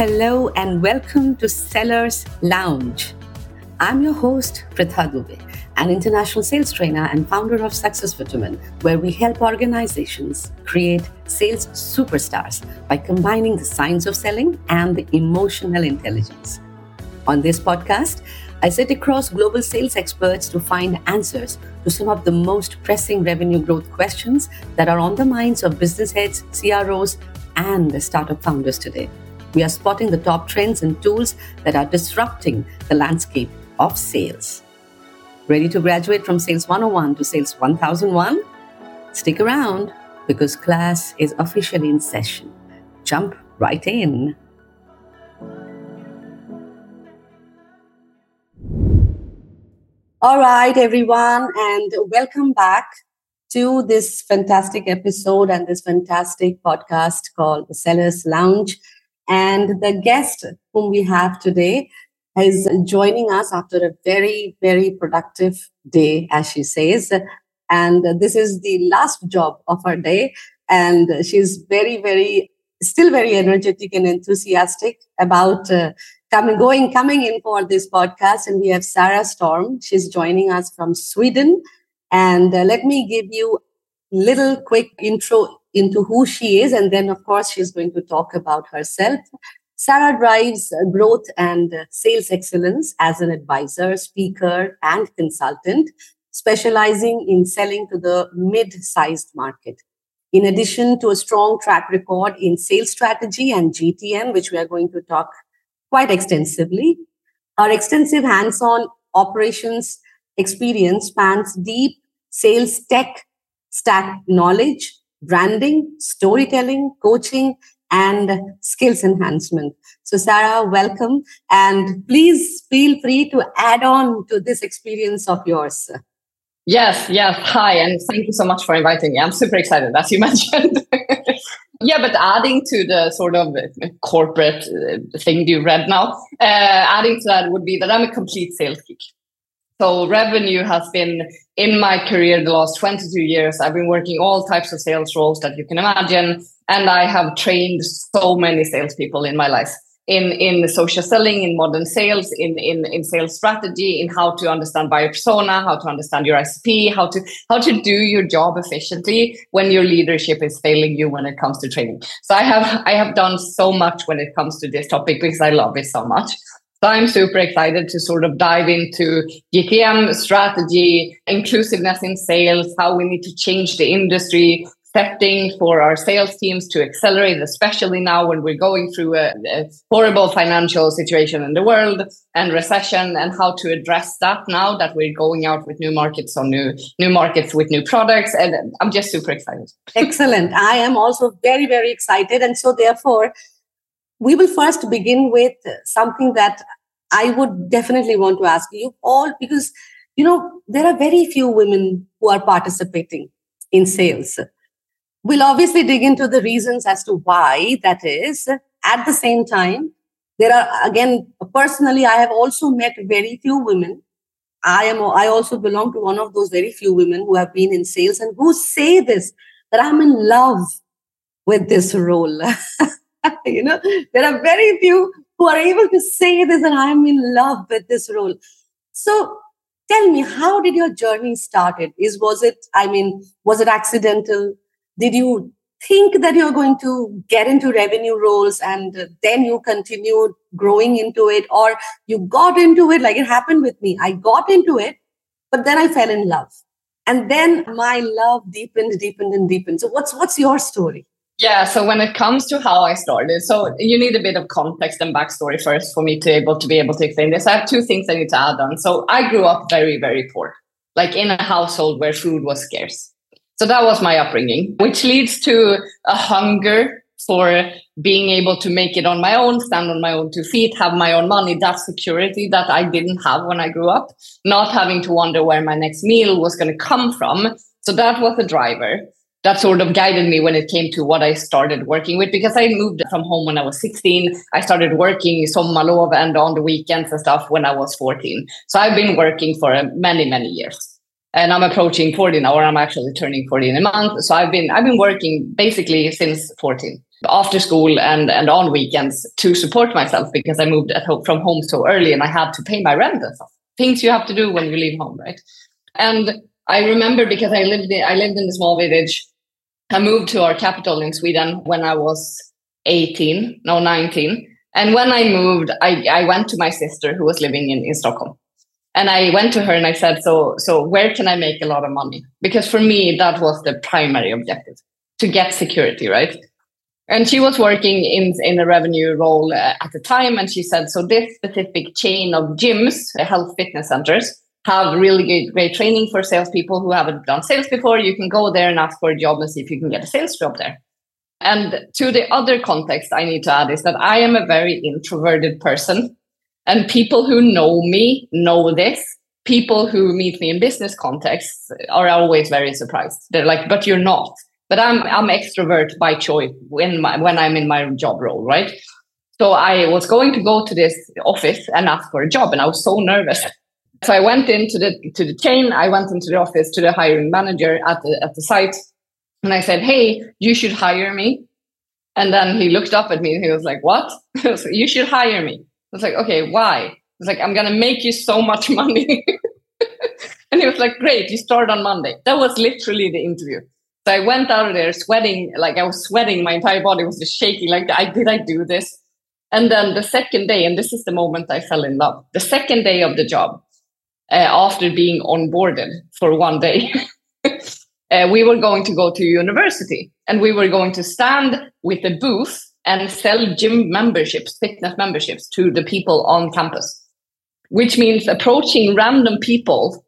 Hello and welcome to Sellers Lounge. I'm your host, Pritha Dubey, an international sales trainer and founder of Success Vitamin, where we help organizations create sales superstars by combining the science of selling and the emotional intelligence. On this podcast, I sit across global sales experts to find answers to some of the most pressing revenue growth questions that are on the minds of business heads, CROs, and the startup founders today. We are spotting the top trends and tools that are disrupting the landscape of sales. Ready to graduate from Sales 101 to Sales 1001? Stick around because class is officially in session. Jump right in. All right, everyone, and welcome back to this fantastic episode and this fantastic podcast called the Sellers Lounge. And the guest whom we have today is joining us after a very, very productive day, as she says. And this is the last job of her day. And she's very, very, still very energetic and enthusiastic about uh, coming, going, coming in for this podcast. And we have Sara Storm. She's joining us from Sweden. And uh, let me give you little quick intro into who she is. And then, of course, she's going to talk about herself. Sara drives uh, growth and uh, sales excellence as an advisor, speaker, and consultant, specializing in selling to the mid sized market. In addition to a strong track record in sales strategy and GTM, which we are going to talk quite extensively, her extensive hands on operations experience spans deep sales tech stack knowledge branding, storytelling, coaching, and skills enhancement. So, Sara, welcome. And please feel free to add on to this experience of yours. Yes, yes. Hi, and thank you so much for inviting me. I'm super excited, as you mentioned. yeah, but adding to the sort of corporate uh, thing you read now, uh, adding to that would be that I'm a complete sales geek. So revenue has been in my career the last 22 years. I've been working all types of sales roles that you can imagine. And I have trained so many salespeople in my life in, in social selling, in modern sales, in, in, in sales strategy, in how to understand buyer persona, how to understand your ICP, how to how to do your job efficiently when your leadership is failing you when it comes to training. So I have I have done so much when it comes to this topic because I love it so much. So I'm super excited to sort of dive into GTM strategy, inclusiveness in sales, how we need to change the industry, setting for our sales teams to accelerate, especially now when we're going through a, a, horrible financial situation in the world and recession, and how to address that now that we're going out with new markets on new new markets with new products. And I'm just super excited. Excellent. I am also very very excited, and so therefore we will first begin with something that I would definitely want to ask you all because, you know, there are very few women who are participating in sales. We'll obviously dig into the reasons as to why that is. At the same time, there are, again, personally, I have also met very few women. I am, I also belong to one of those very few women who have been in sales and who say this, that I'm in love with this role. you know, there are very few who are able to say this and I'm in love with this role. So tell me, how did your journey started? Is was it, I mean, was it accidental? Did you think that you're going to get into revenue roles and then you continued growing into it or you got into it like it happened with me i got into it but then i fell in love and then my love deepened deepened and deepened so what's what's your story yeah, so when it comes to how I started, so you need a bit of context and backstory first for me to able to be able to explain this. I have two things I need to add on. So I grew up very, very poor, like in a household where food was scarce. So that was my upbringing, which leads to a hunger for being able to make it on my own, stand on my own two feet, have my own money, that security that I didn't have when I grew up, not having to wonder where my next meal was going to come from. So that was a driver that sort of guided me when it came to what I started working with because I moved from home when I was 16. I started working sommarlov and on the weekends and stuff when I was 14. So I've been working for uh, many, many years. and I'm approaching 40 now, or I'm actually turning 40 in a month. So I've been I've been working basically since 14 after school and and on weekends to support myself because I moved at home from home so early and I had to pay my rent and stuff. Things you have to do when you leave home, right? And I remember because I lived in, I lived in a small village. I moved to our capital in Sweden when I was 18, no 19. And when I moved, I, I went to my sister who was living in, in Stockholm. And i went to her and i said so so where can i make a lot of money? Because for me that was the primary objective to get security right? And she was working in in a revenue role uh, at the time and she said so this specific chain of gyms uh, health fitness centers have really great, great training for salespeople who haven't done sales before you can go there and ask for a job and see if you can get a sales job there and to the other context i need to add is that i am a very introverted person and people who know me know this. People who meet me in business contexts are always very surprised. They're like, but you're not. But I'm I'm extrovert by choice when my, when I'm in my job role, right? So I was going to go to this office and ask for a job, and I was so nervous. So I went into the to the chain. I went into the office to the hiring manager at the at the site, and I said, "Hey, you should hire me." And then he looked up at me and he was like, "What? you should hire me." I was like, okay, why? It's like, I'm gonna make you so much money. and he was like, great, you start on Monday. That was literally the interview. So I went out of there sweating, like I was sweating, my entire body was just shaking. Like, I did I do this? And then the second day, and this is the moment I fell in love. The second day of the job, after being onboarded for one day, uh, we were going to go to university and we were going to stand with a booth and sell gym memberships, fitness memberships to the people on campus, which means approaching random people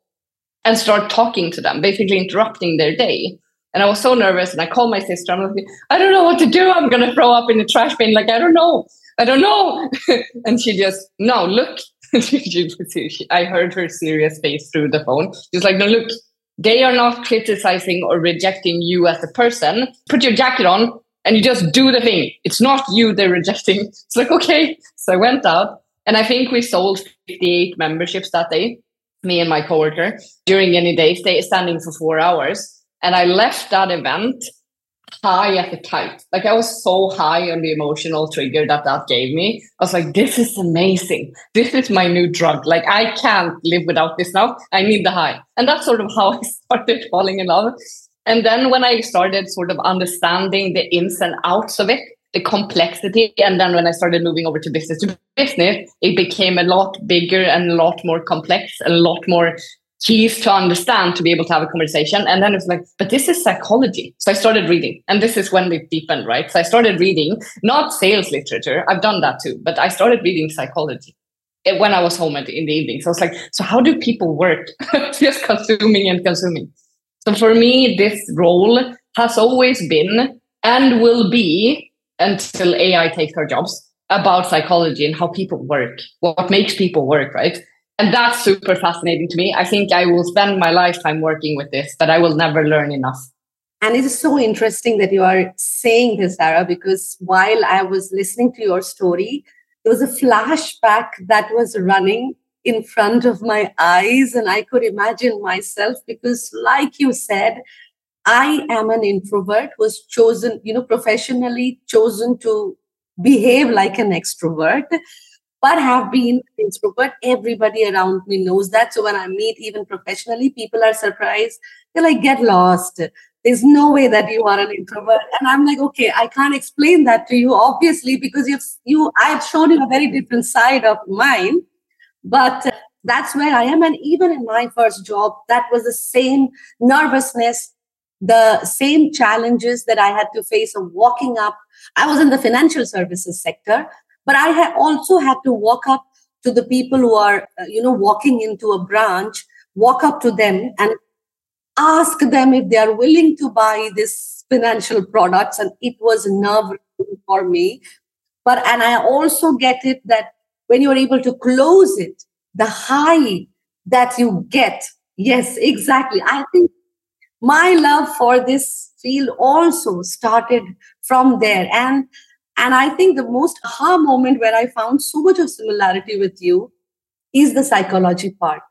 and start talking to them, basically interrupting their day. And I was so nervous and I called my sister. I'm like, I don't know what to do. I'm going to throw up in the trash bin. Like, I don't know. I don't know. and she just, no, look. I heard her serious face through the phone. She's like, no, look, they are not criticizing or rejecting you as a person. Put your jacket on, and you just do the thing. It's not you they're rejecting. It's like, okay. So I went out and I think we sold 58 memberships that day, me and my coworker, during any day, stay standing for four hours. And I left that event high at the kite. Like I was so high on the emotional trigger that that gave me. I was like, this is amazing. This is my new drug. Like I can't live without this now. I need the high. And that's sort of how I started falling in love. And then when I started sort of understanding the ins and outs of it, the complexity, and then when I started moving over to business to business, it became a lot bigger and a lot more complex, a lot more keys to understand to be able to have a conversation. And then it's like, but this is psychology. So I started reading, and this is when it deepened, right? So I started reading, not sales literature, I've done that too, but I started reading psychology eh, when I was home in the evening. So I was like, so how do people work? Just consuming and consuming. So for me, this role has always been and will be until AI takes our jobs about psychology and how people work, what makes people work, right? And that's super fascinating to me. I think I will spend my lifetime working with this, but I will never learn enough. And it is so interesting that you are saying this, Sara, because while I was listening to your story, there was a flashback that was running in front of my eyes and I could imagine myself because, like you said, I am an introvert, was chosen, you know, professionally chosen to behave like an extrovert, but have been introvert. Everybody around me knows that. So when I meet even professionally, people are surprised. They're like, get lost. There's no way that you are an introvert. And I'm like, okay, I can't explain that to you, obviously, because you've you I've shown you a very different side of mine but uh, that's where I am. And even in my first job, that was the same nervousness, the same challenges that I had to face of walking up. I was in the financial services sector, but I had also had to walk up to the people who are, uh, you know, walking into a branch, walk up to them and ask them if they are willing to buy this financial products. And it was nerve for me. But, and I also get it that when you're able to close it, the high that you get. Yes, exactly. I think my love for this field also started from there. And and I think the most aha moment where I found so much of similarity with you is the psychology part.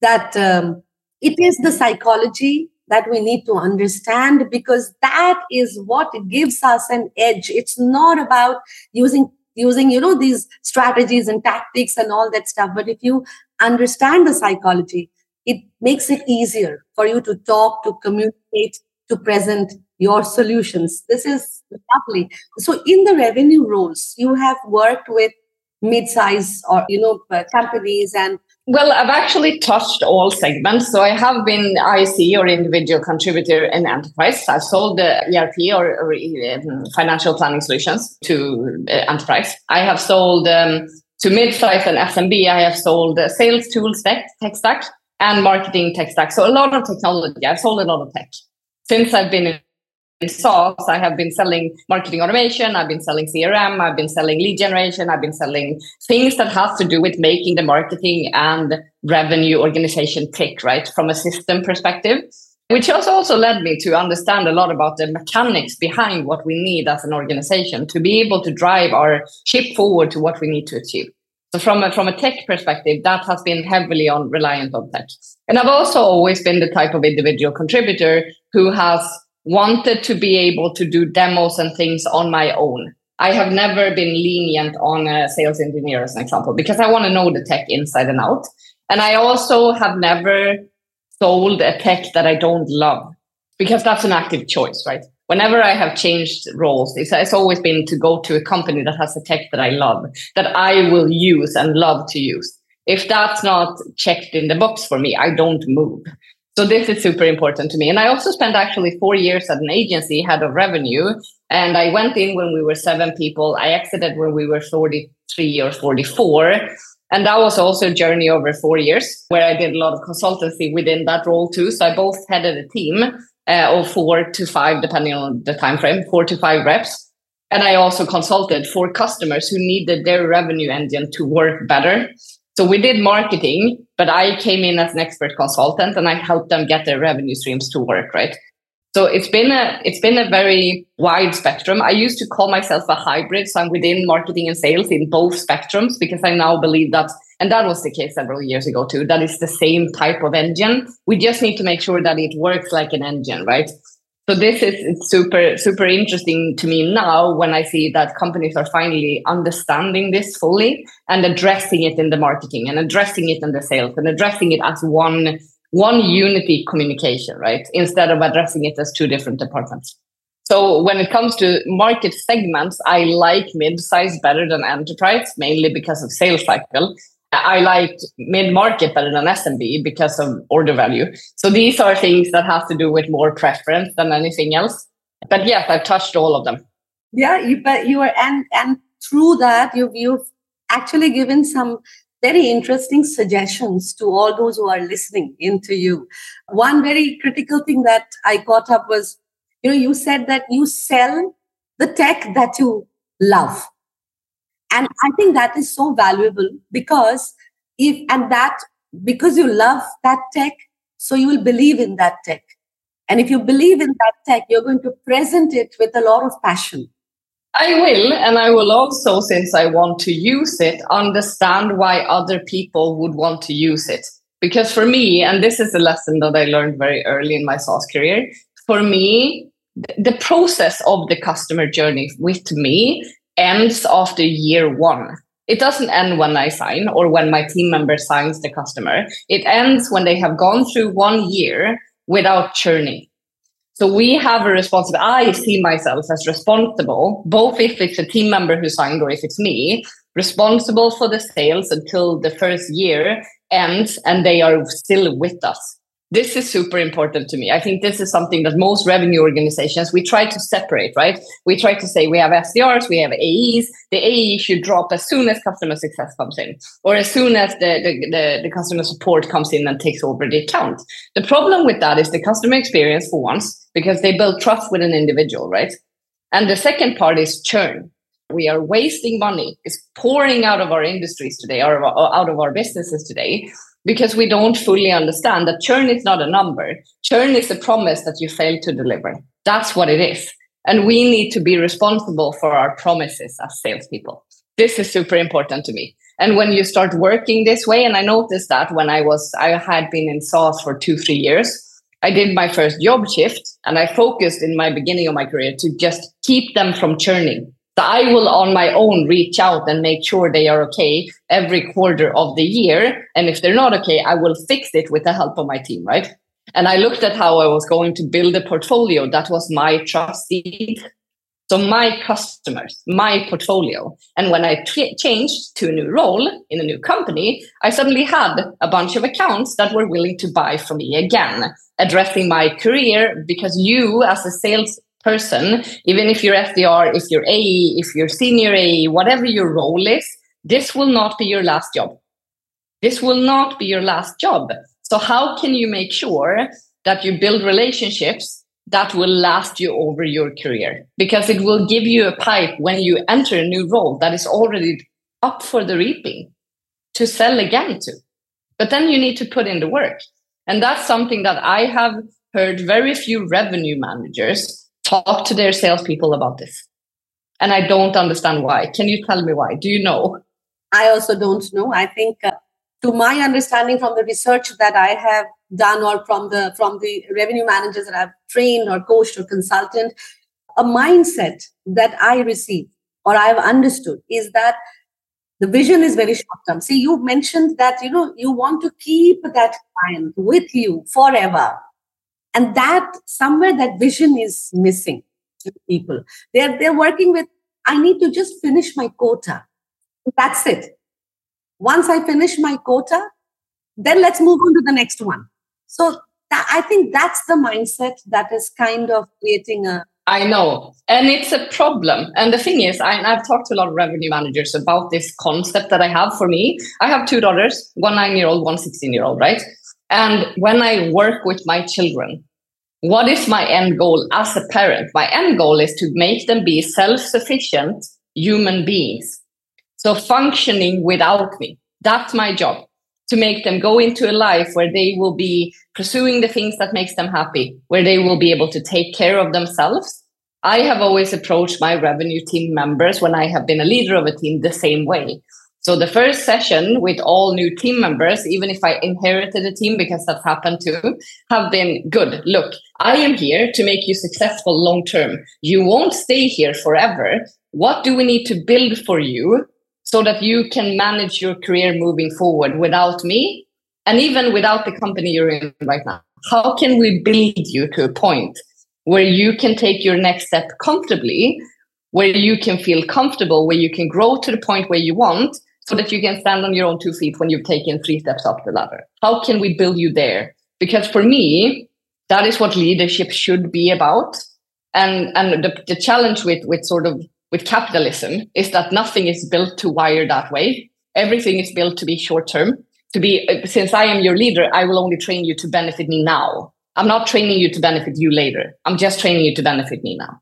That um, it is the psychology that we need to understand because that is what gives us an edge it's not about using using you know these strategies and tactics and all that stuff but if you understand the psychology it makes it easier for you to talk to communicate to present your solutions this is lovely so in the revenue roles you have worked with mid-size or you know uh, companies and well, I've actually touched all segments. So I have been IC or individual contributor in enterprise. I've sold the ERP or, or um, financial planning solutions to uh, enterprise. I have sold um, to mid-size and SMB. I have sold uh, sales tools tech, tech stack and marketing tech stack. So a lot of technology. I've sold a lot of tech since I've been in SaaS, I have been selling marketing automation, I've been selling CRM, I've been selling lead generation, I've been selling things that have to do with making the marketing and revenue organization tick, right? From a system perspective, which has also led me to understand a lot about the mechanics behind what we need as an organization to be able to drive our ship forward to what we need to achieve. So from a, from a tech perspective, that has been heavily on reliant on tech. And I've also always been the type of individual contributor who has wanted to be able to do demos and things on my own. I have never been lenient on a sales engineer, as an example, because I want to know the tech inside and out. And I also have never sold a tech that I don't love, because that's an active choice, right? Whenever I have changed roles, it's, it's always been to go to a company that has a tech that I love, that I will use and love to use. If that's not checked in the box for me, I don't move. So this is super important to me. And I also spent actually four years at an agency, head of revenue. And I went in when we were seven people. I exited when we were 43 or 44. And that was also a journey over four years where I did a lot of consultancy within that role too. So I both headed a team uh, of four to five, depending on the time frame, four to five reps. And I also consulted for customers who needed their revenue engine to work better. So we did marketing, but I came in as an expert consultant and I helped them get their revenue streams to work, right? So it's been a it's been a very wide spectrum. I used to call myself a hybrid, so I'm within marketing and sales in both spectrums because I now believe that, and that was the case several years ago too. That is the same type of engine. We just need to make sure that it works like an engine, right? So this is super super interesting to me now when I see that companies are finally understanding this fully and addressing it in the marketing and addressing it in the sales and addressing it as one one unity communication, right? Instead of addressing it as two different departments. So when it comes to market segments, I like mid-size better than enterprise, mainly because of sales cycle. I like mid market better than SMB because of order value. So these are things that have to do with more preference than anything else. But yes, I've touched all of them. Yeah, you, but you are and and through that you've you've actually given some very interesting suggestions to all those who are listening into you. One very critical thing that I caught up was, you know, you said that you sell the tech that you love and i think that is so valuable because if and that because you love that tech so you will believe in that tech and if you believe in that tech you're going to present it with a lot of passion I will, and I will also, since I want to use it, understand why other people would want to use it. Because for me, and this is a lesson that I learned very early in my SaaS career, for me, the process of the customer journey with me ends after year one. It doesn't end when I sign or when my team member signs the customer. It ends when they have gone through one year without churning. So we have a responsibility. I see myself as responsible, both if it's a team member who signed or if it's me, responsible for the sales until the first year ends and they are still with us this is super important to me. I think this is something that most revenue organizations we try to separate, right? We try to say we have SDRs, we have AEs. The AE should drop as soon as customer success comes in, or as soon as the, the, the, the customer support comes in and takes over the account. The problem with that is the customer experience for once, because they build trust with an individual, right? And the second part is churn. We are wasting money. It's pouring out of our industries today, or out of our businesses today because we don't fully understand that churn is not a number. Churn is a promise that you failed to deliver. That's what it is. And we need to be responsible for our promises as salespeople. This is super important to me. And when you start working this way, and I noticed that when I was, I had been in SaaS for two, three years, I did my first job shift and I focused in my beginning of my career to just keep them from churning. So I will on my own reach out and make sure they are okay every quarter of the year. And if they're not okay, I will fix it with the help of my team, right? And I looked at how I was going to build a portfolio that was my trustee so my customers, my portfolio. And when I t- changed to a new role in a new company, I suddenly had a bunch of accounts that were willing to buy from me again, addressing my career because you as a sales person, even if you're SDR, if you're AE, if you're senior AE, whatever your role is, this will not be your last job. This will not be your last job. So how can you make sure that you build relationships that will last you over your career because it will give you a pipe when you enter a new role that is already up for the reaping to sell again to. But then you need to put in the work. And that's something that I have heard very few revenue managers talk to their salespeople about this. And I don't understand why. Can you tell me why? Do you know? I also don't know. I think, uh, to my understanding from the research that I have done or from the from the revenue managers that I've trained or coached or consultant, a mindset that I receive or I've understood is that the vision is very short term. See, you mentioned that you know you want to keep that client with you forever. And that somewhere that vision is missing to people. They're they're working with, I need to just finish my quota. That's it. Once I finish my quota, then let's move on to the next one. So that, I think that's the mindset that is kind of creating a. I know. And it's a problem. And the thing is, I, I've talked to a lot of revenue managers about this concept that I have for me. I have two daughters, one nine year old, one 16 year old, right? And when I work with my children, what is my end goal as a parent? My end goal is to make them be self sufficient human beings. So functioning without me. That's my job to make them go into a life where they will be pursuing the things that makes them happy where they will be able to take care of themselves i have always approached my revenue team members when i have been a leader of a team the same way so the first session with all new team members even if i inherited a team because that's happened too have been good. Look i am here to make you successful long term. You won't stay here forever. What do we need to build for you so that you can manage your career moving forward without me and even without the company you're in right now. How can we build you to a point where you can take your next step comfortably, where you can feel comfortable, where you can grow to the point where you want, so that you can stand on your own two feet when you've taken three steps up the ladder? How can we build you there? Because for me, that is what leadership should be about. And and the, the challenge with with sort of with capitalism is that nothing is built to wire that way. Everything is built to be short term. To be, uh, since I am your leader, I will only train you to benefit me now. I'm not training you to benefit you later. I'm just training you to benefit me now.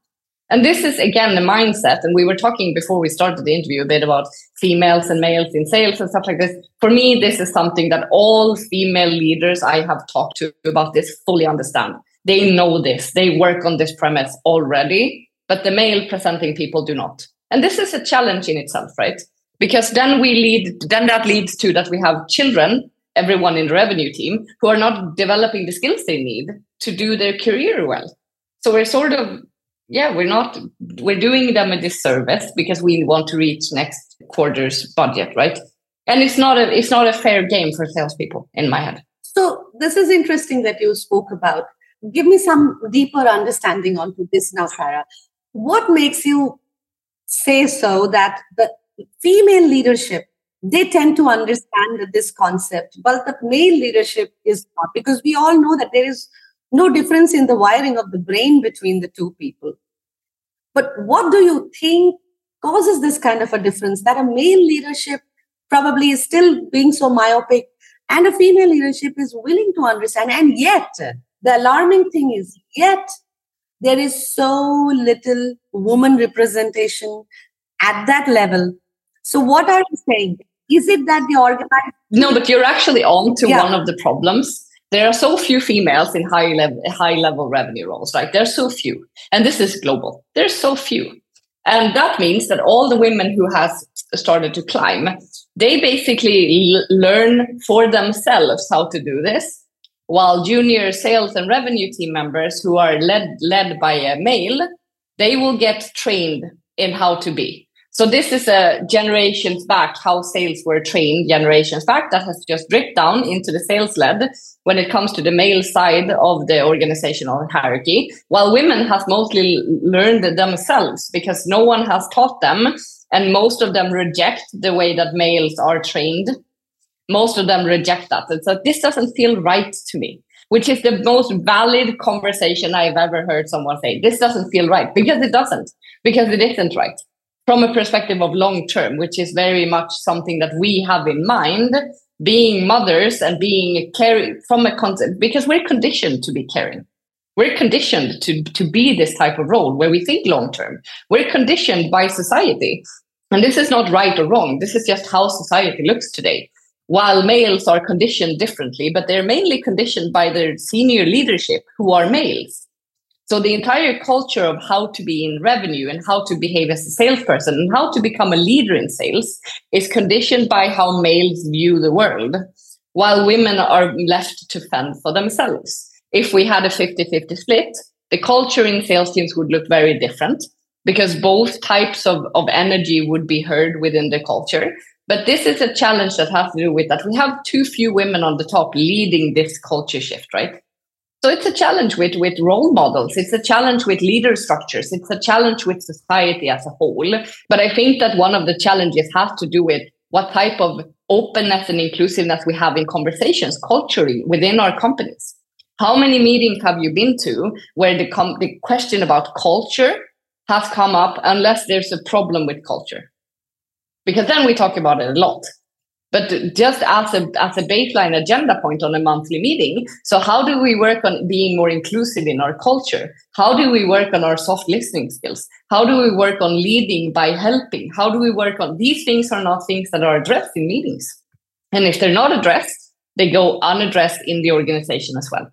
And this is again the mindset. And we were talking before we started the interview a bit about females and males in sales and stuff like this. For me, this is something that all female leaders I have talked to about this fully understand. They know this. They work on this premise already but the male presenting people do not. And this is a challenge in itself, right? Because then we lead, then that leads to that we have children, everyone in the revenue team, who are not developing the skills they need to do their career well. So we're sort of, yeah, we're not, we're doing them a disservice because we want to reach next quarter's budget, right? And it's not a, it's not a fair game for salespeople in my head. So this is interesting that you spoke about. Give me some deeper understanding onto this now, Sara what makes you say so that the female leadership they tend to understand this concept but the male leadership is not because we all know that there is no difference in the wiring of the brain between the two people but what do you think causes this kind of a difference that a male leadership probably is still being so myopic and a female leadership is willing to understand and yet the alarming thing is yet there is so little woman representation at that level. So, what are you saying? Is it that the organized? No, but you're actually on to yeah. one of the problems. There are so few females in high level high level revenue roles, right? There's so few, and this is global. There's so few, and that means that all the women who has started to climb they basically l- learn for themselves how to do this, while junior sales and revenue team members who are led led by a male, they will get trained in how to be. So this is a generations back how sales were trained generations back that has just dripped down into the sales led when it comes to the male side of the organizational hierarchy, while women have mostly learned themselves because no one has taught them and most of them reject the way that males are trained. Most of them reject that. And so this doesn't feel right to me, which is the most valid conversation I've ever heard someone say. This doesn't feel right because it doesn't, because it isn't right from a perspective of long term, which is very much something that we have in mind, being mothers and being caring from a concept, because we're conditioned to be caring. We're conditioned to, to be this type of role where we think long term. We're conditioned by society. And this is not right or wrong. This is just how society looks today. While males are conditioned differently, but they're mainly conditioned by their senior leadership who are males. So the entire culture of how to be in revenue and how to behave as a salesperson and how to become a leader in sales is conditioned by how males view the world, while women are left to fend for themselves. If we had a 50 50 split, the culture in sales teams would look very different because both types of, of energy would be heard within the culture. But this is a challenge that has to do with that we have too few women on the top leading this culture shift, right? So it's a challenge with, with role models. It's a challenge with leader structures. It's a challenge with society as a whole. But I think that one of the challenges has to do with what type of openness and inclusiveness we have in conversations culturally within our companies. How many meetings have you been to where the, com- the question about culture has come up unless there's a problem with culture? Because then we talk about it a lot but just as a as a baseline agenda point on a monthly meeting so how do we work on being more inclusive in our culture? How do we work on our soft listening skills? How do we work on leading by helping? How do we work on these things are not things that are addressed in meetings. And if they're not addressed they go unaddressed in the organization as well.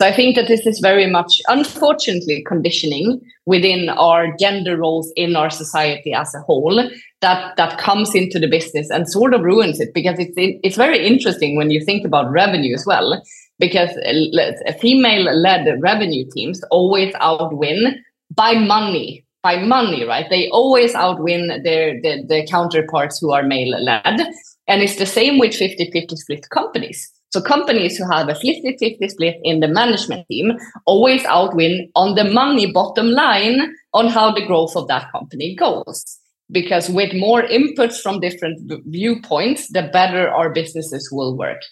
So I think that this is very much, unfortunately, conditioning within our gender roles in our society as a whole that that comes into the business and sort of ruins it because it's it's very interesting when you think about revenue as well because uh, female-led revenue teams always outwin by money by money right? They always outwin their, their, counterparts who are male-led. And it's the same with 50-50 split companies. So companies who have a 50-50 split in the management team always outwin on the money bottom line on how the growth of that company goes. Because with more inputs from different viewpoints, the better our businesses will work.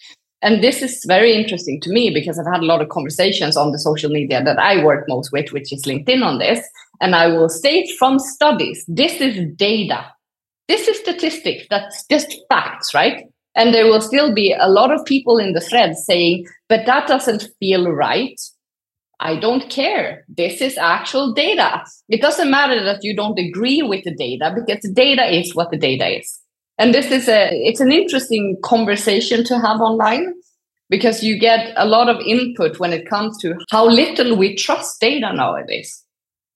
And this is very interesting to me because I've had a lot of conversations on the social media that I work most with, which is LinkedIn on this. And I will state from studies, this is data. This is statistics. That's just facts, right? And there will still be a lot of people in the thread saying, but that doesn't feel right. I don't care. This is actual data. It doesn't matter that you don't agree with the data because the data is what the data is. And this is a it's an interesting conversation to have online because you get a lot of input when it comes to how little we trust data nowadays.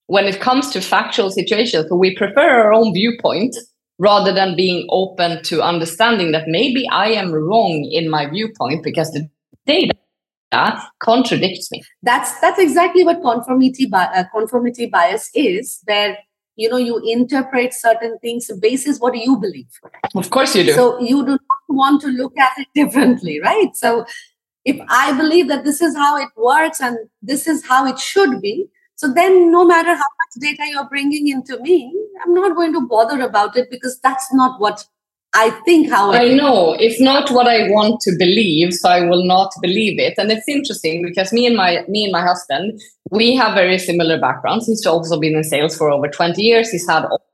When it comes to factual situations, so we prefer our own viewpoint rather than being open to understanding that maybe I am wrong in my viewpoint because the data contradicts me. That's that's exactly what conformity bi- uh, conformity bias is, where you know you interpret certain things basis what you believe. Of course, you do. So you do not want to look at it differently, right? So if I believe that this is how it works and this is how it should be, so then, no matter how much data you're bringing into me, I'm not going to bother about it because that's not what I think how I know it's not what I want to believe, so I will not believe it. And it's interesting because me and my me and my husband, we have very similar backgrounds. He's also been in sales for over 20 years. He's had all,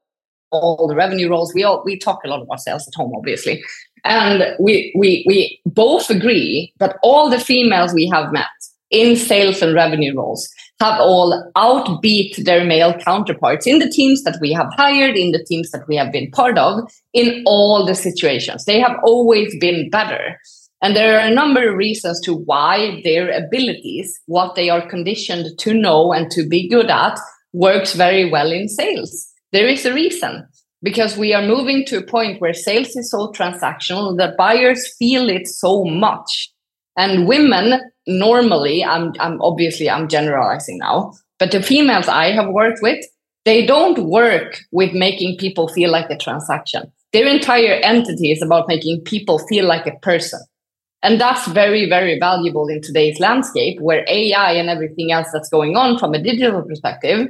all the revenue roles. We all we talk a lot about sales at home, obviously. And we we we both agree that all the females we have met in sales and revenue roles have all outbeat their male counterparts in the teams that we have hired, in the teams that we have been part of, in all the situations. They have always been better. And there are a number of reasons to why their abilities, what they are conditioned to know and to be good at, works very well in sales. There is a reason. because we are moving to a point where sales is so transactional that buyers feel it so much. And women normally, I'm, I'm obviously I'm generalizing now, but the females I have worked with, they don't work with making people feel like a transaction. Their entire entity is about making people feel like a person. And that's very, very valuable in today's landscape where AI and everything else that's going on from a digital perspective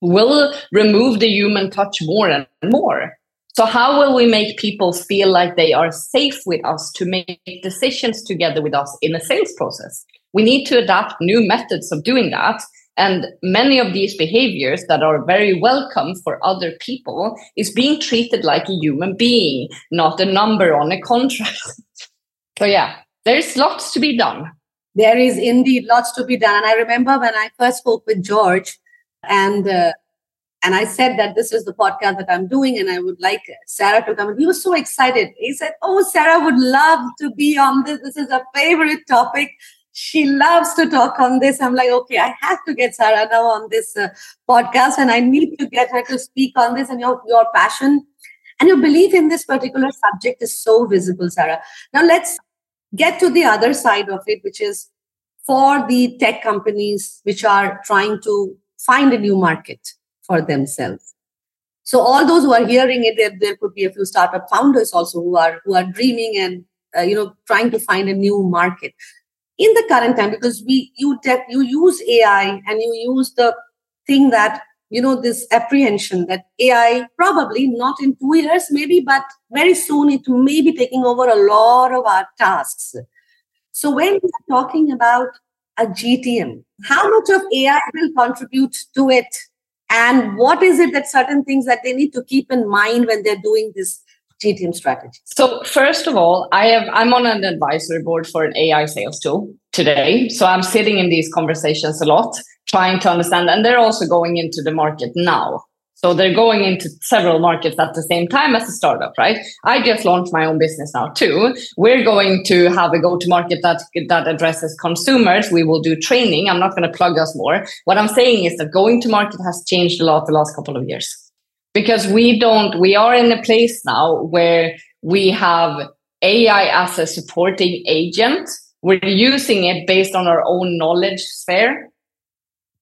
will remove the human touch more and more. So, how will we make people feel like they are safe with us to make decisions together with us in a sales process? We need to adapt new methods of doing that. And many of these behaviors that are very welcome for other people is being treated like a human being, not a number on a contract. so, yeah, there's lots to be done. There is indeed lots to be done. And I remember when I first spoke with George, and uh, and I said that this is the podcast that I'm doing, and I would like Sara to come. And he was so excited. He said, "Oh, Sara would love to be on this. This is a favorite topic. She loves to talk on this." I'm like, "Okay, I have to get Sara now on this uh, podcast, and I need to get her to speak on this." And your your passion and your belief in this particular subject is so visible, Sara. Now let's get to the other side of it, which is for the tech companies which are trying to find a new market for themselves. So all those who are hearing it, there, there could be a few startup founders also who are who are dreaming and uh, you know trying to find a new market in the current time because we you you use AI and you use the thing that you know this apprehension that AI probably not in two years maybe but very soon it may be taking over a lot of our tasks. So when we are talking about a GTM, how much of AI will contribute to it and what is it that certain things that they need to keep in mind when they're doing this GTM strategy? So first of all, I have I'm on an advisory board for an AI sales tool today. So I'm sitting in these conversations a lot, trying to understand, and they're also going into the market now. So they're going into several markets at the same time as a startup, right? I just launched my own business now too. We're going to have a go-to-market that that addresses consumers. We will do training. I'm not going to plug us more. What I'm saying is that going to market has changed a lot the last couple of years because we don't. We are in a place now where we have AI as a supporting agent. We're using it based on our own knowledge sphere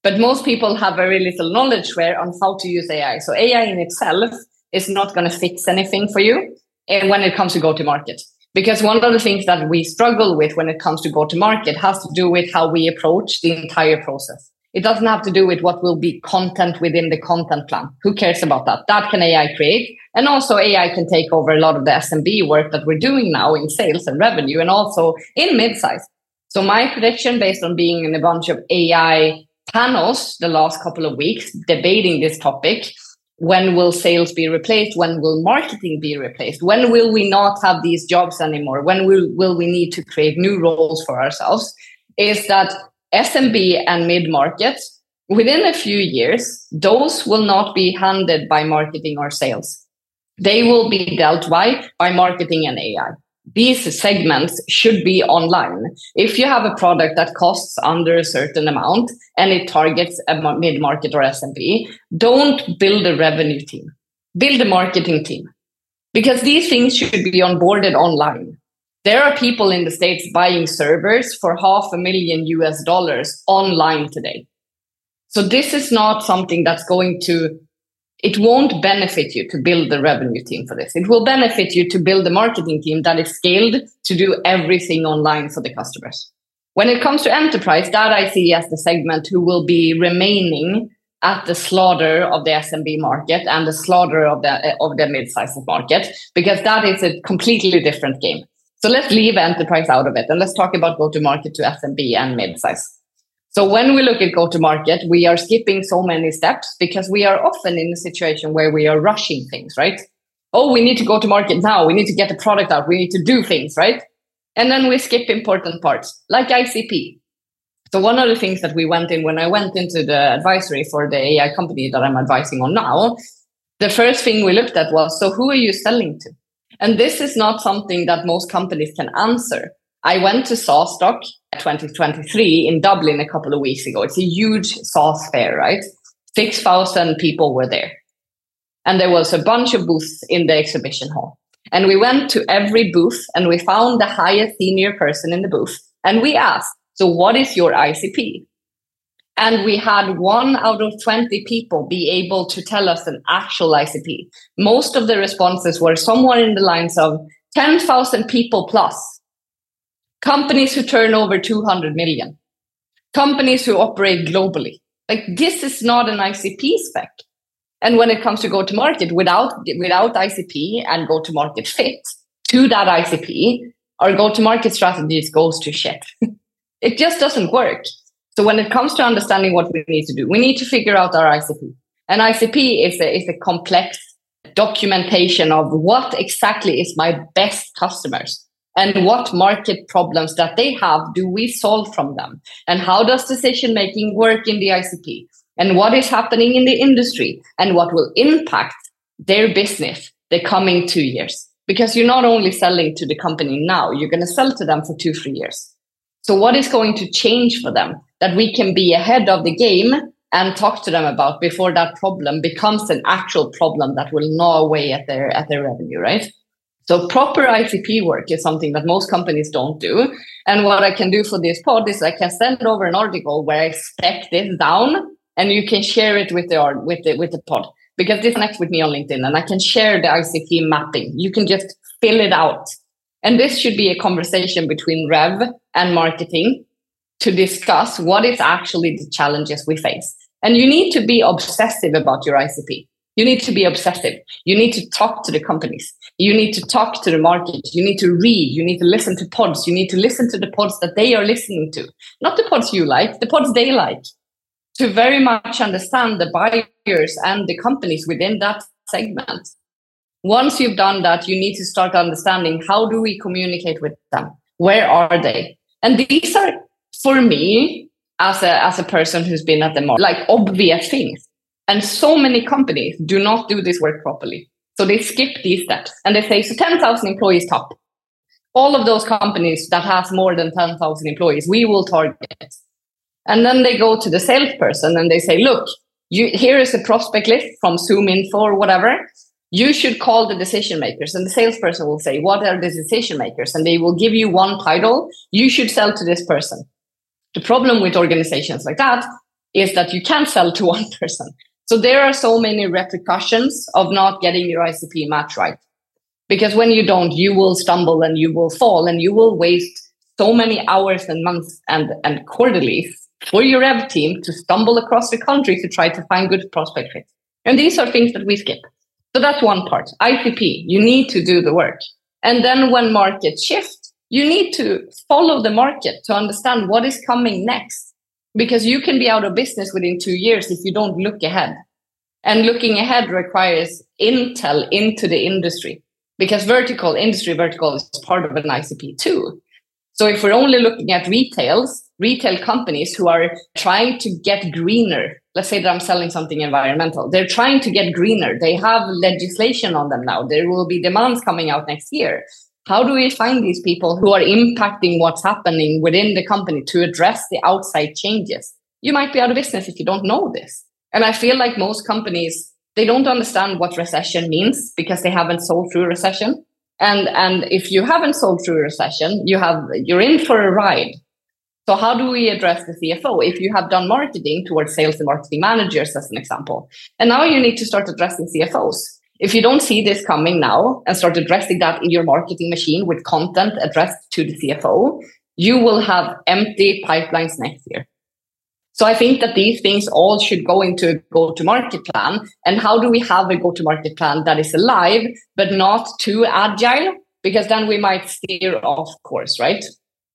but most people have very little knowledge share on how to use AI. So AI in itself is not going to fix anything for you and when it comes to go to market. Because one of the things that we struggle with when it comes to go to market has to do with how we approach the entire process. It doesn't have to do with what will be content within the content plan. Who cares about that? That can AI create. And also AI can take over a lot of the SMB work that we're doing now in sales and revenue and also in midsize. So my prediction based on being in a bunch of AI panels the last couple of weeks debating this topic. When will sales be replaced? When will marketing be replaced? When will we not have these jobs anymore? When will, will we need to create new roles for ourselves? Is that SMB and mid market, within a few years, those will not be handled by marketing or sales. They will be dealt by by marketing and AI these segments should be online. If you have a product that costs under a certain amount and it targets a mid market or SMB, don't build a revenue team, build a marketing team because these things should be onboarded online. There are people in the States buying servers for half a million US dollars online today. So, this is not something that's going to it won't benefit you to build the revenue team for this. It will benefit you to build the marketing team that is scaled to do everything online for the customers. When it comes to enterprise, that I see as the segment who will be remaining at the slaughter of the SMB market and the slaughter of the of the mid-sized market, because that is a completely different game. So let's leave enterprise out of it and let's talk about go-to-market to SMB and mid-size. So when we look at go to market, we are skipping so many steps because we are often in a situation where we are rushing things, right? Oh, we need to go to market now. We need to get the product out. We need to do things, right? And then we skip important parts like ICP. So one of the things that we went in when I went into the advisory for the AI company that I'm advising on now, the first thing we looked at was, so who are you selling to? And this is not something that most companies can answer. I went to SaaStock 2023 in Dublin a couple of weeks ago. It's a huge SaaS fair, right? 6,000 people were there. And there was a bunch of booths in the exhibition hall. And we went to every booth and we found the highest senior person in the booth. And we asked, So, what is your ICP? And we had one out of 20 people be able to tell us an actual ICP. Most of the responses were somewhere in the lines of 10,000 people plus, companies who turn over 200 million, companies who operate globally. Like this is not an ICP spec. And when it comes to go to market without without ICP and go to market fit to that ICP, our go to market strategies goes to shit. it just doesn't work. So when it comes to understanding what we need to do, we need to figure out our ICP. And ICP is a, is a complex documentation of what exactly is my best customers and what market problems that they have do we solve from them and how does decision making work in the ICP and what is happening in the industry and what will impact their business the coming two years. Because you're not only selling to the company now, you're going to sell to them for two, three years. So, what is going to change for them that we can be ahead of the game and talk to them about before that problem becomes an actual problem that will gnaw away at their at their revenue, right? So proper ICP work is something that most companies don't do. And what I can do for this pod is I can send over an article where I spec this down and you can share it with the with the with the pod because this connects with me on LinkedIn and I can share the ICP mapping. You can just fill it out. And this should be a conversation between Rev and marketing to discuss what is actually the challenges we face. And you need to be obsessive about your ICP. You need to be obsessive. You need to talk to the companies. You need to talk to the market. You need to read. You need to listen to pods. You need to listen to the pods that they are listening to, not the pods you like, the pods they like to very much understand the buyers and the companies within that segment. Once you've done that, you need to start understanding how do we communicate with them? Where are they? And these are, for me, as a, as a person who's been at the market, like obvious things. And so many companies do not do this work properly. So they skip these steps and they say, so 10,000 employees top. All of those companies that has more than 10,000 employees, we will target. And then they go to the salesperson and they say, look, you, here is a prospect list from ZoomInfo or whatever. You should call the decision makers. And the salesperson will say, what are the decision makers? And they will give you one title. You should sell to this person. The problem with organizations like that is that you can't sell to one person. So there are so many repercussions of not getting your ICP match right. Because when you don't, you will stumble and you will fall and you will waste so many hours and months and, and quarterlies for your rev team to stumble across the country to try to find good prospect fits. And these are things that we skip. So that's one part. ICP, you need to do the work. And then when markets shift, you need to follow the market to understand what is coming next. Because you can be out of business within two years if you don't look ahead. And looking ahead requires intel into the industry because vertical industry vertical is part of an ICP too. So if we're only looking at retails, retail companies who are trying to get greener. Let's say that I'm selling something environmental. They're trying to get greener. They have legislation on them now. There will be demands coming out next year. How do we find these people who are impacting what's happening within the company to address the outside changes? You might be out of business if you don't know this. And I feel like most companies, they don't understand what recession means because they haven't sold through recession. And, and if you haven't sold through recession, you have, you're in for a ride so how do we address the CFO? If you have done marketing towards sales and marketing managers, as an example, and now you need to start addressing CFOs. If you don't see this coming now and start addressing that in your marketing machine with content addressed to the CFO, you will have empty pipelines next year. So I think that these things all should go into a go-to-market plan. And how do we have a go-to-market plan that is alive but not too agile? Because then we might steer off course, right?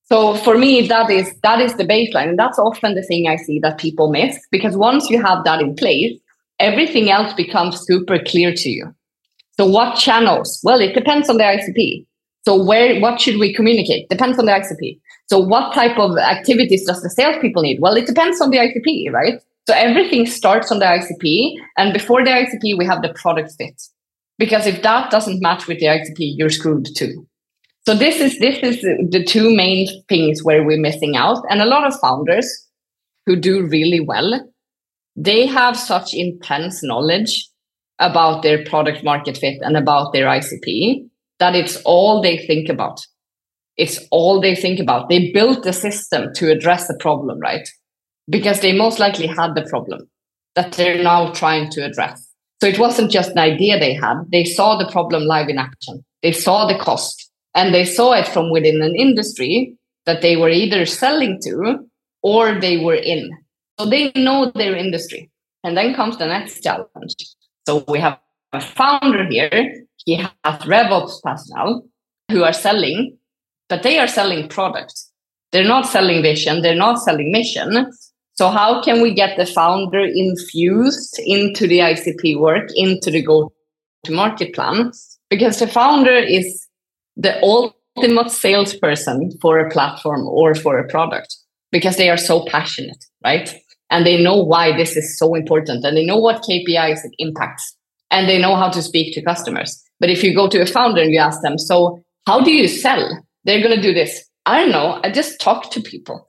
So for me, that is that is the baseline, and that's often the thing I see that people miss because once you have that in place, everything else becomes super clear to you. So what channels? Well, it depends on the ICP. So where what should we communicate? Depends on the ICP. So what type of activities does the salespeople need? Well, it depends on the ICP, right? So everything starts on the ICP, and before the ICP, we have the product fit. Because if that doesn't match with the ICP, you're screwed too. So this is this is the two main things where we're missing out. And a lot of founders who do really well, they have such intense knowledge about their product market fit and about their ICP that it's all they think about. It's all they think about. They built a system to address the problem, right? Because they most likely had the problem that they're now trying to address. So it wasn't just an idea they had. They saw the problem live in action. They saw the cost and they saw it from within an industry that they were either selling to or they were in. So they know their industry. And then comes the next challenge. So we have a founder here. He has RevOps personnel who are selling, but they are selling products. They're not selling vision. They're not selling mission. So how can we get the founder infused into the ICP work, into the go-to-market plan? Because the founder is the ultimate salesperson for a platform or for a product because they are so passionate, right? And they know why this is so important and they know what KPIs it impacts and they know how to speak to customers. But if you go to a founder and you ask them, so how do you sell? They're going to do this. I don't know. I just talk to people.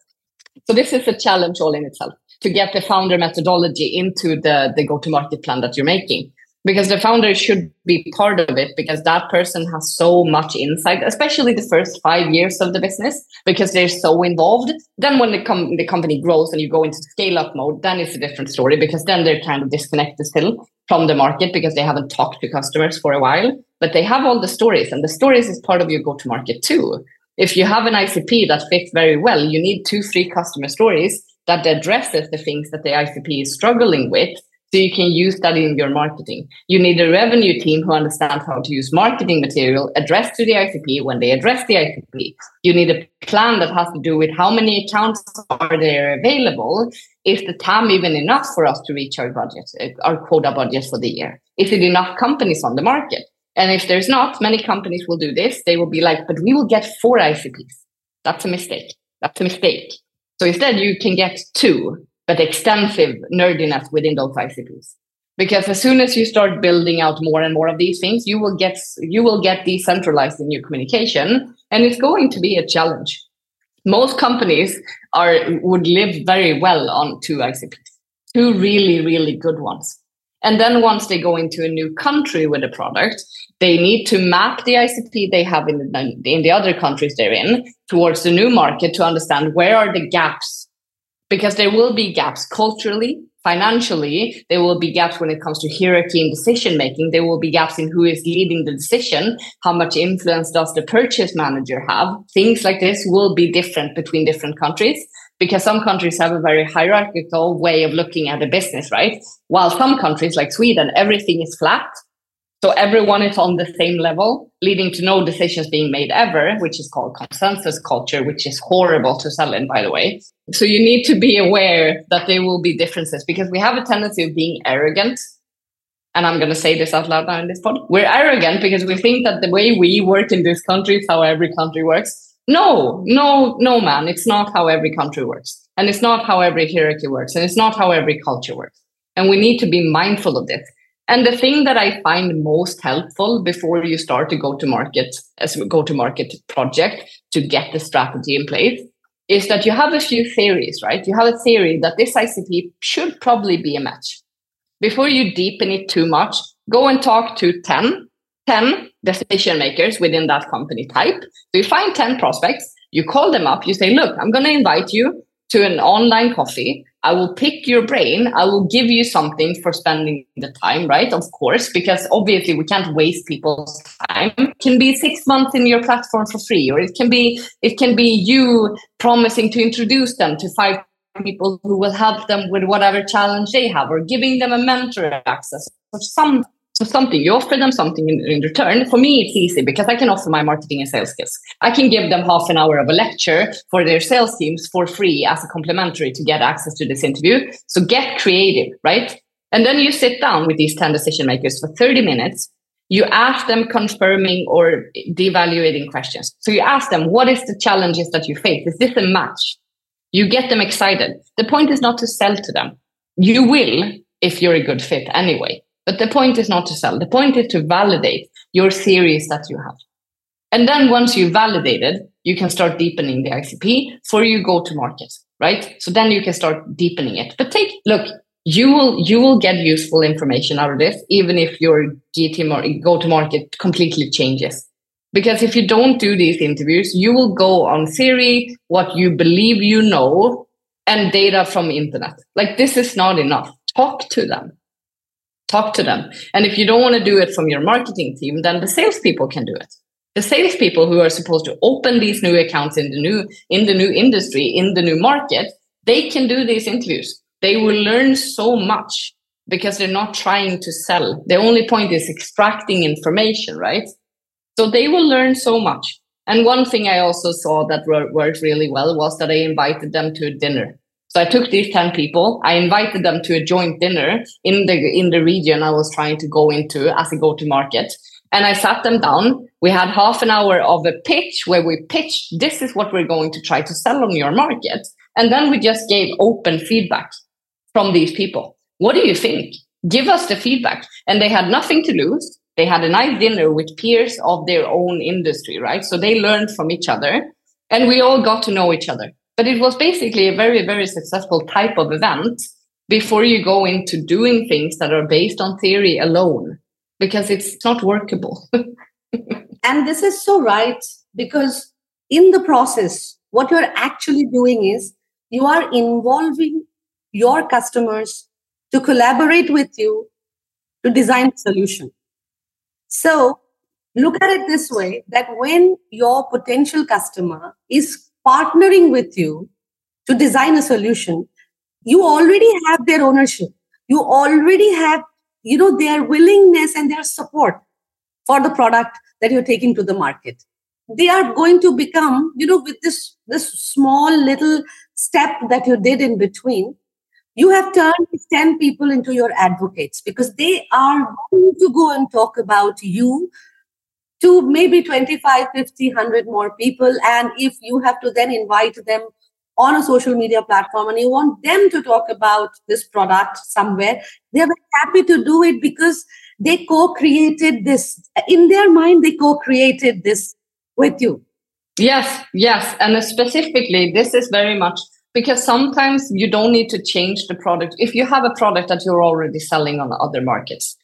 So this is a challenge all in itself to get the founder methodology into the, the go-to-market plan that you're making. Because the founder should be part of it because that person has so much insight, especially the first five years of the business, because they're so involved. Then when the, com- the company grows and you go into scale up mode, then it's a different story because then they're kind of disconnected still from the market because they haven't talked to customers for a while. But they have all the stories and the stories is part of your go-to-market too if you have an ICP that fits very well, you need two, three customer stories that addresses the things that the ICP is struggling with. So you can use that in your marketing. You need a revenue team who understands how to use marketing material addressed to the ICP when they address the ICP. You need a plan that has to do with how many accounts are there available. Is the TAM even enough for us to reach our budget, uh, our quota budget for the year? Is it enough companies on the market? And if there's not, many companies will do this. They will be like, but we will get four ICPs. That's a mistake. That's a mistake. So instead, you can get two, but extensive nerdiness within those ICPs. Because as soon as you start building out more and more of these things, you will get you will get decentralized in your communication, and it's going to be a challenge. Most companies are would live very well on two ICPs, two really really good ones. And then once they go into a new country with a product, they need to map the ICP they have in the, in the other countries they're in towards the new market to understand where are the gaps. Because there will be gaps culturally, financially, there will be gaps when it comes to hierarchy and decision making. There will be gaps in who is leading the decision. How much influence does the purchase manager have? Things like this will be different between different countries because some countries have a very hierarchical way of looking at a business, right? While some countries like Sweden, everything is flat. So everyone is on the same level, leading to no decisions being made ever, which is called consensus culture, which is horrible to sell in, by the way. So you need to be aware that there will be differences because we have a tendency of being arrogant. And I'm going to say this out loud now in this pod. We're arrogant because we think that the way we work in this country is how every country works. No, no, no, man. It's not how every country works. And it's not how every hierarchy works. And it's not how every culture works. And we need to be mindful of this. And the thing that I find most helpful before you start to go to market as a go to market project to get the strategy in place is that you have a few theories, right? You have a theory that this ICP should probably be a match. Before you deepen it too much, go and talk to 10, 10 decision makers within that company type. So you find 10 prospects, you call them up, you say, look, I'm going to invite you to an online coffee. I will pick your brain. I will give you something for spending the time, right? Of course, because obviously we can't waste people's time. It can be six months in your platform for free, or it can be it can be you promising to introduce them to five people who will help them with whatever challenge they have, or giving them a mentor access or some so something, you offer them something in, in, return. For me, it's easy because I can offer my marketing and sales skills. I can give them half an hour of a lecture for their sales teams for free as a complimentary to get access to this interview. So get creative, right? And then you sit down with these 10 decision makers for 30 minutes. You ask them confirming or devaluating questions. So you ask them, what is the challenges that you face? Is this a match? You get them excited. The point is not to sell to them. You will if you're a good fit anyway but the point is not to sell. The point is to validate your theories that you have. And then once you validated, you can start deepening the ICP for you go to market, right? So then you can start deepening it. But take, look, you will you will get useful information out of this, even if your or go to market completely changes. Because if you don't do these interviews, you will go on theory, what you believe you know, and data from internet. Like this is not enough. Talk to them. Talk to them. And if you don't want to do it from your marketing team, then the salespeople can do it. The salespeople who are supposed to open these new accounts in the new in the new industry, in the new market, they can do these interviews they will learn so much because they're not trying to sell. The only point is extracting information, right? So they will learn so much. And one thing I also saw that worked really well was that I invited them to dinner. So I took these 10 people, I invited them to a joint dinner in the in the region I was trying to go into as a go-to-market. And I sat them down. We had half an hour of a pitch where we pitched this is what we're going to try to sell on your market. And then we just gave open feedback from these people. What do you think? Give us the feedback. And they had nothing to lose. They had a nice dinner with peers of their own industry, right? So they learned from each other and we all got to know each other. But it was basically a very, very successful type of event before you go into doing things that are based on theory alone, because it's not workable. and this is so right, because in the process, what you're actually doing is you are involving your customers to collaborate with you to design a solution. So look at it this way that when your potential customer is partnering with you to design a solution, you already have their ownership. You already have, you know, their willingness and their support for the product that you're taking to the market. They are going to become, you know, with this this small little step that you did in between, you have turned 10 people into your advocates because they are going to go and talk about you to maybe 25 50 100 more people. And if you have to then invite them on a social media platform and you want them to talk about this product somewhere they're very happy to do it because they co-created this. In their mind they co-created this with you. Yes yes. And specifically this is very much because sometimes you don't need to change the product. If you have a product that you're already selling on other markets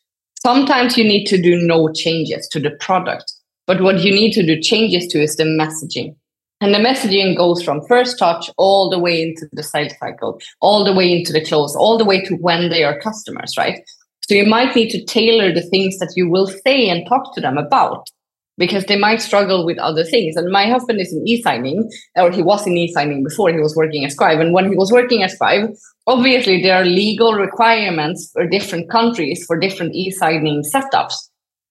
sometimes you need to do no changes to the product but what you need to do changes to is the messaging. And the messaging goes from first touch all the way into the sales cycle all the way into the close all the way to when they are customers right? So you might need to tailor the things that you will say and talk to them about because they might struggle with other things. And my husband is in e-signing, or he was in e-signing before he was working as Scrive. And when he was working as Scrive, obviously there are legal requirements for different countries for different e-signing setups.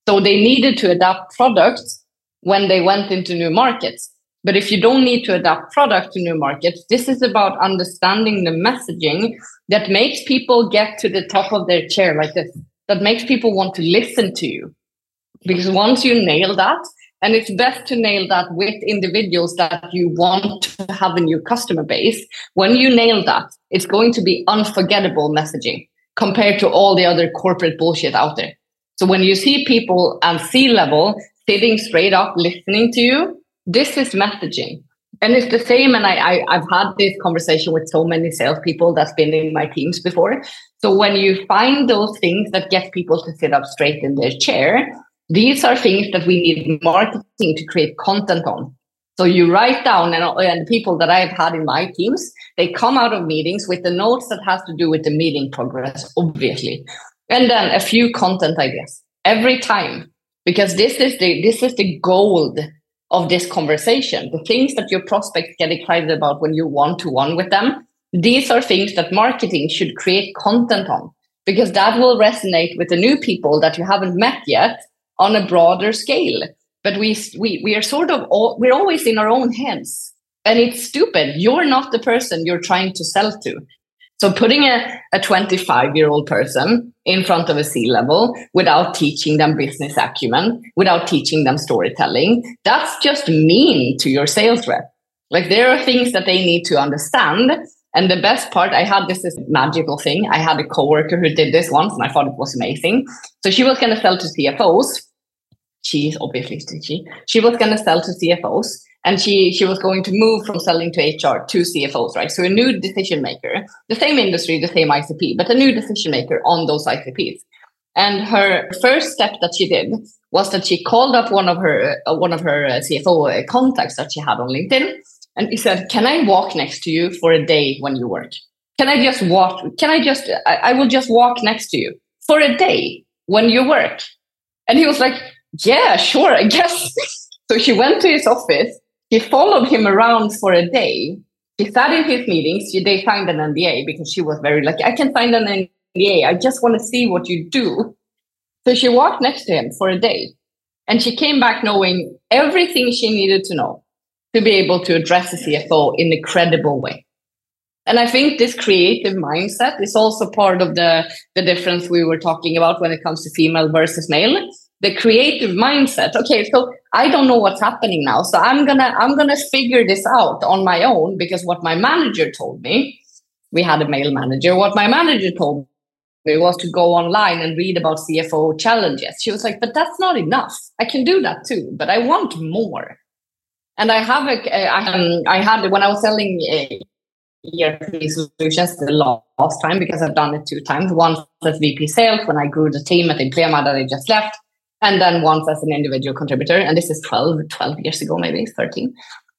So they needed to adapt products when they went into new markets. But if you don't need to adapt product to new markets, this is about understanding the messaging that makes people get to the top of their chair like this, that makes people want to listen to you because once you nail that, and it's best to nail that with individuals that you want to have in your customer base. When you nail that, it's going to be unforgettable messaging compared to all the other corporate bullshit out there. So when you see people at C-level sitting straight up listening to you, this is messaging. And it's the same. And I, I, have had this conversation with so many salespeople that's been in my teams before. So when you find those things that get people to sit up straight in their chair, these are things that we need marketing to create content on. So you write down, and, and people that I've had in my teams, they come out of meetings with the notes that has to do with the meeting progress, obviously, and then a few content ideas every time, because this is the this is the gold of this conversation. The things that your prospects get excited about when you one to one with them, these are things that marketing should create content on, because that will resonate with the new people that you haven't met yet on a broader scale. But we we we are sort of all, we're always in our own hands, and it's stupid. You're not the person you're trying to sell to. So putting a, a 25 year old person in front of a C level without teaching them business acumen, without teaching them storytelling, that's just mean to your sales rep. Like there are things that they need to understand. And the best part, I had this, this magical thing. I had a coworker who did this once and I thought it was amazing. So she was going to sell to CFOs She's obviously she she was going to sell to CFOs and she she was going to move from selling to HR to CFOs, right? So a new decision maker, the same industry, the same ICP, but a new decision maker on those ICPs. And her first step that she did was that she called up one of her uh, one of her uh, CFO uh, contacts that she had on LinkedIn, and he said, "Can I walk next to you for a day when you work? Can I just walk? Can I just? I, I will just walk next to you for a day when you work." And he was like, "Yeah, sure, I guess." so she went to his office she followed him around for a day. She sat in his meetings. She, they signed an NDA because she was very lucky. I can sign an NDA. I just want to see what you do. So she walked next to him for a day. And she came back knowing everything she needed to know to be able to address the CFO in a credible way. And I think this creative mindset is also part of the, the difference we were talking about when it comes to female versus male. The creative mindset. Okay so i don't know what's happening now so i'm gonna i'm gonna figure this out on my own because what my manager told me we had a male manager what my manager told me was to go online and read about cfo challenges. She was like but that's not enough. I can do that too but i want more and i have a i, um, I had when i was selling ERP solutions the last time because I've done it two times. Once as VP sales when I grew the team at Implema that I just left, and then once as an individual contributor. And this is 12, 12 years ago, maybe 13.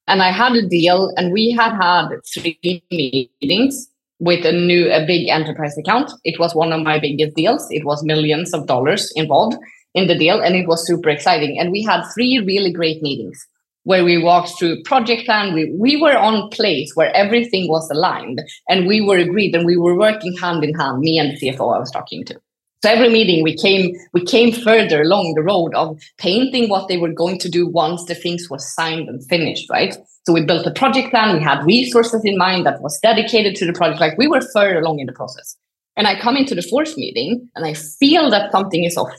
And I had a deal, and we had had three meetings with a new, a big enterprise account. It was one of my biggest deals. It was millions of dollars involved in the deal, and it was super exciting. And we had three really great meetings where we walked through project plan. We, we were on place where everything was aligned and we were agreed and we were working hand in hand, me and the CFO I was talking to. So every meeting we came we came further along the road of painting what they were going to do once the things were signed and finished, right? So we built a project plan, we had resources in mind that was dedicated to the project. Like we were further along in the process. And I come into the fourth meeting and I feel that something is off.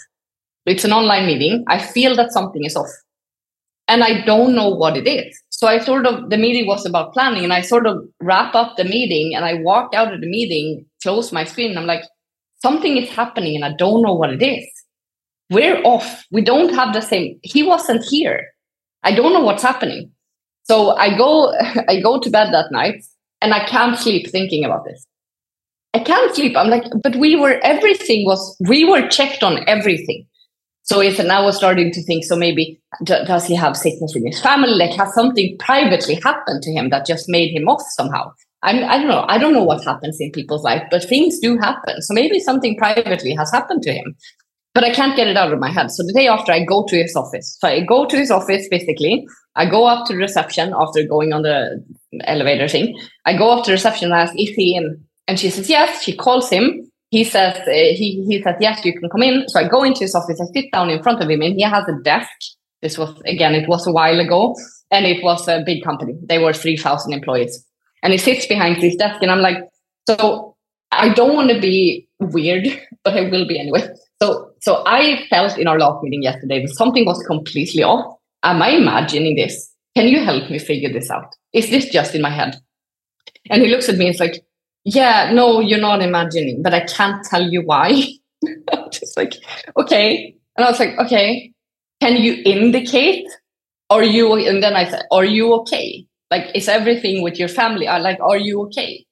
It's an online meeting. I feel that something is off. And I don't know what it is. So I sort of, the meeting was about planning and I sort of wrap up the meeting and I walk out of the meeting, close my screen. I'm like, something is happening and I don't know what it is. We're off. We don't have the same. He wasn't here. I don't know what's happening. So I go, I go to bed that night and I can't sleep thinking about this. I can't sleep. I'm like, but we were, everything was, we were checked on everything. So if now was starting to think, so maybe does he have sickness in his family? Like has something privately happened to him that just made him off somehow? I'm, I don't know. I don't know what happens in people's life, but things do happen. So maybe something privately has happened to him, but I can't get it out of my head. So the day after, I go to his office. So I go to his office basically. I go up to the reception after going on the elevator thing. I go up to the reception and ask, "Is he in?" And she says, "Yes." She calls him. He says, uh, "He he says yes, you can come in." So I go into his office. I sit down in front of him, and he has a desk. This was again, it was a while ago, and it was a big company. They were three thousand employees and he sits behind his desk and i'm like so i don't want to be weird but i will be anyway so so i felt in our last meeting yesterday that something was completely off am i imagining this can you help me figure this out is this just in my head and he looks at me and is like yeah no you're not imagining but i can't tell you why. Just like okay. And i was like okay can you indicate? Are you and then i said are you okay? Like is everything with your family are like are you okay?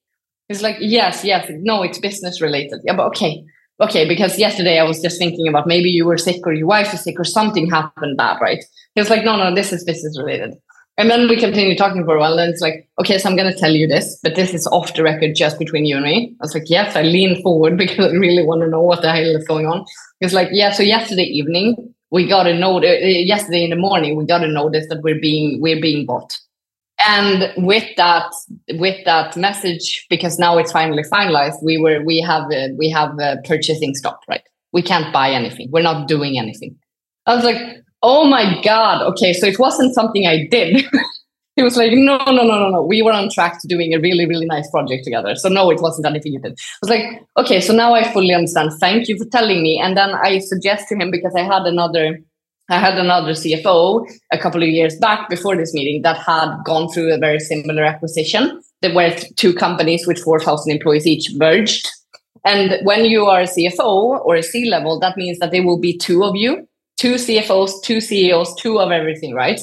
It's like yes yes. No it's business related. Yeah but okay. Okay because yesterday i was just thinking about maybe you were sick or your wife is sick or something happened bad right? He was like no no this is business related and then we continue talking for a while and it's like okay so i'm going to tell you this but this is off the record just between you and me. I was like yes i lean forward because i really want to know what the hell is going on. It's like yeah so yesterday evening we got a note uh, yesterday in the morning we got a notice that we're being we're being bought. And with that with that message because now it's finally finalized we were we have uh, we have uh, purchasing stop right? We can't buy anything. We're not doing anything. I was like oh my god. Okay so it wasn't something i did. He was like no no no no no. We were on track to doing a really really nice project together. So no it wasn't anything you did. I was like okay so now i fully understand. Thank you for telling me. And then i suggest to him because i had another I had another CFO a couple of years back before this meeting that had gone through a very similar acquisition. There were two companies with 4,000 employees each merged. And when you are a CFO or a C level, that means that there will be two of you, two CFOs, two CEOs, two of everything, right?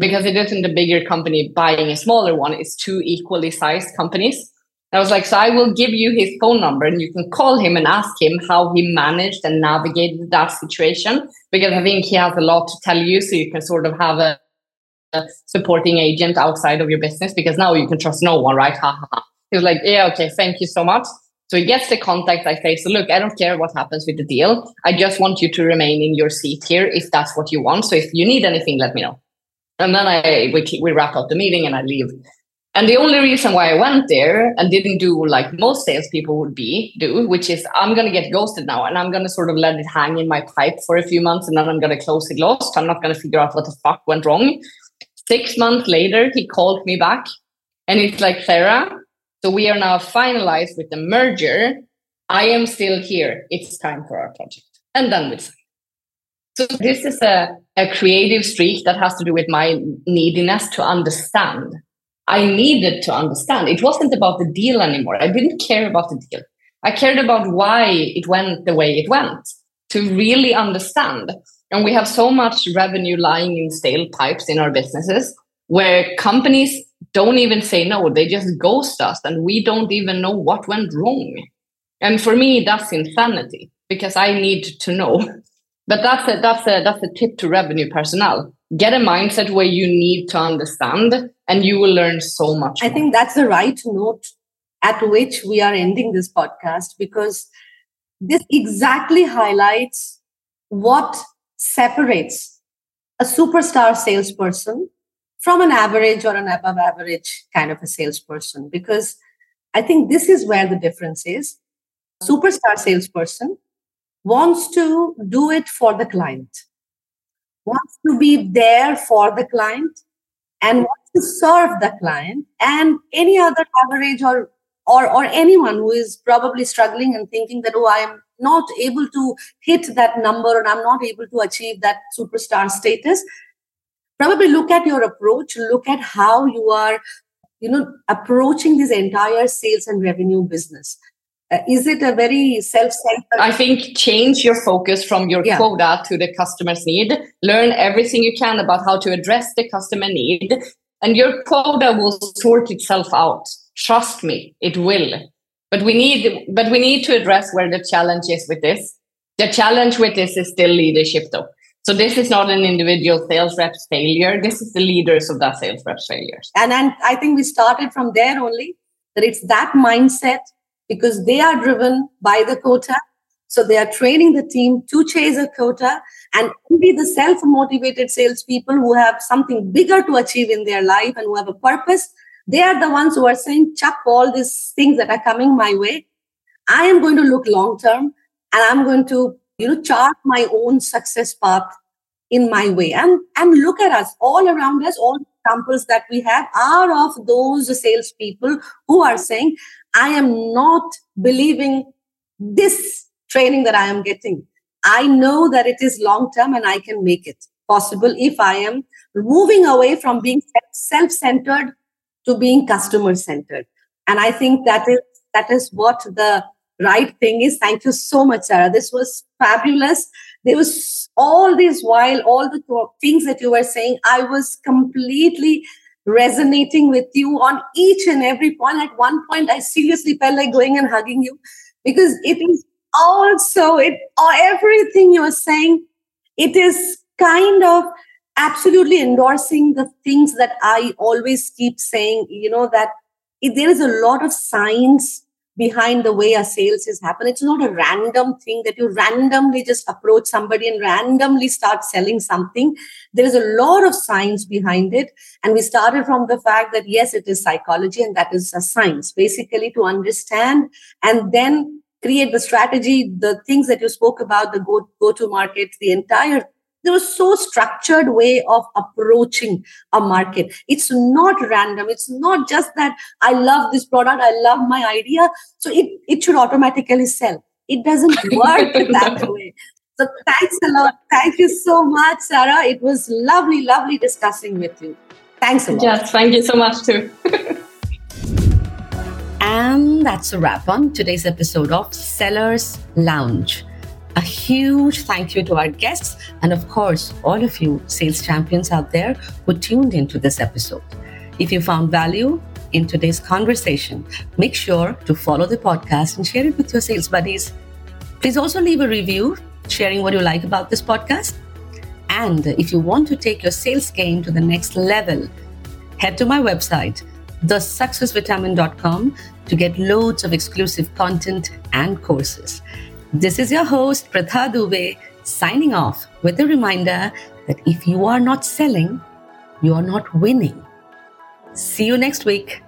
because it isn't a bigger company buying a smaller one, it's two equally sized companies. I was like, so I will give you his phone number and you can call him and ask him how he managed and navigated that situation because I think he has a lot to tell you. So you can sort of have a, a supporting agent outside of your business because now you can trust no one, right? Ha ha ha. He was like, yeah, okay, thank you so much. So he gets the contact. I say, so look, I don't care what happens with the deal. I just want you to remain in your seat here if that's what you want. So if you need anything, let me know. And then I we, we wrap up the meeting and I leave. And the only reason why I went there and didn't do like most salespeople would be do, which is I'm gonna get ghosted now and I'm gonna sort of let it hang in my pipe for a few months and then I'm gonna close it lost. I'm not gonna figure out what the fuck went wrong. Six months later, he called me back and it's like, Sara, so we are now finalized with the merger. I am still here. It's time for our project. And then we sign. So this is a, a creative streak that has to do with my neediness to understand I needed to understand. It wasn't about the deal anymore. I didn't care about the deal. I cared about why it went the way it went to really understand. And we have so much revenue lying in stale pipes in our businesses where companies don't even say no, they just ghost us and we don't even know what went wrong. And for me, that's insanity because I need to know. But that's a, that's a, that's a tip to revenue personnel get a mindset where you need to understand and you will learn so much. I more. think that's the right note at which we are ending this podcast because this exactly highlights what separates a superstar salesperson from an average or an above average kind of a salesperson because I think this is where the difference is. Superstar salesperson wants to do it for the client wants to be there for the client and wants to serve the client and any other average or or or anyone who is probably struggling and thinking that oh i am not able to hit that number and i'm not able to achieve that superstar status probably look at your approach look at how you are you know approaching this entire sales and revenue business. Uh, is it a very self-centered i think change your focus from your yeah. quota to the customer's need. Learn everything you can about how to address the customer need and your quota will sort itself out. Trust me it will. But we need but we need to address where the challenge is with this. The challenge with this is still leadership though so this is not an individual sales rep's failure this is the leaders of that sales rep's failures and and i think we started from there only that it's that mindset because they are driven by the quota. So they are training the team to chase a quota and only the self-motivated salespeople who have something bigger to achieve in their life and who have a purpose, they are the ones who are saying, chuck all these things that are coming my way. I am going to look long term and I'm going to, you know, chart my own success path in my way. And and look at us all around us, all examples that we have are of those salespeople who are saying, I am not believing this training that I am getting. I know that it is long term and I can make it possible if I am moving away from being self centered to being customer centered. And I think that is that is what the right thing is. Thank you so much, Sara. This was fabulous. There was all this while, all the things that you were saying, I was completely resonating with you on each and every point. At one point, I seriously felt like going and hugging you because it is also it uh, everything you are saying. It is kind of absolutely endorsing the things that I always keep saying. You know that there is a lot of science behind the way a sales is happen it's not a random thing that you randomly just approach somebody and randomly start selling something. There is a lot of science behind it. And we started from the fact that yes it is psychology and that is a science basically to understand and then create the strategy the things that you spoke about the go, go to market the entire there was so structured way of approaching a market. It's not random. It's not just that i love this product i love my idea. So it, it should automatically sell. It doesn't work that way. So thanks a lot. Thank you so much Sara. It was lovely lovely discussing with you. Thanks a lot. Yes thank you so much too. And that's a wrap on today's episode of sellers lounge A huge thank you to our guests and, of course, all of you sales champions out there who tuned into this episode. If you found value in today's conversation, make sure to follow the podcast and share it with your sales buddies. Please also leave a review sharing what you like about this podcast. And if you want to take your sales game to the next level, head to my website, thesuccessvitamin.com, to get loads of exclusive content and courses. This is your host, Pritha Dubey, signing off with a reminder that if you are not selling, you are not winning. See you next week.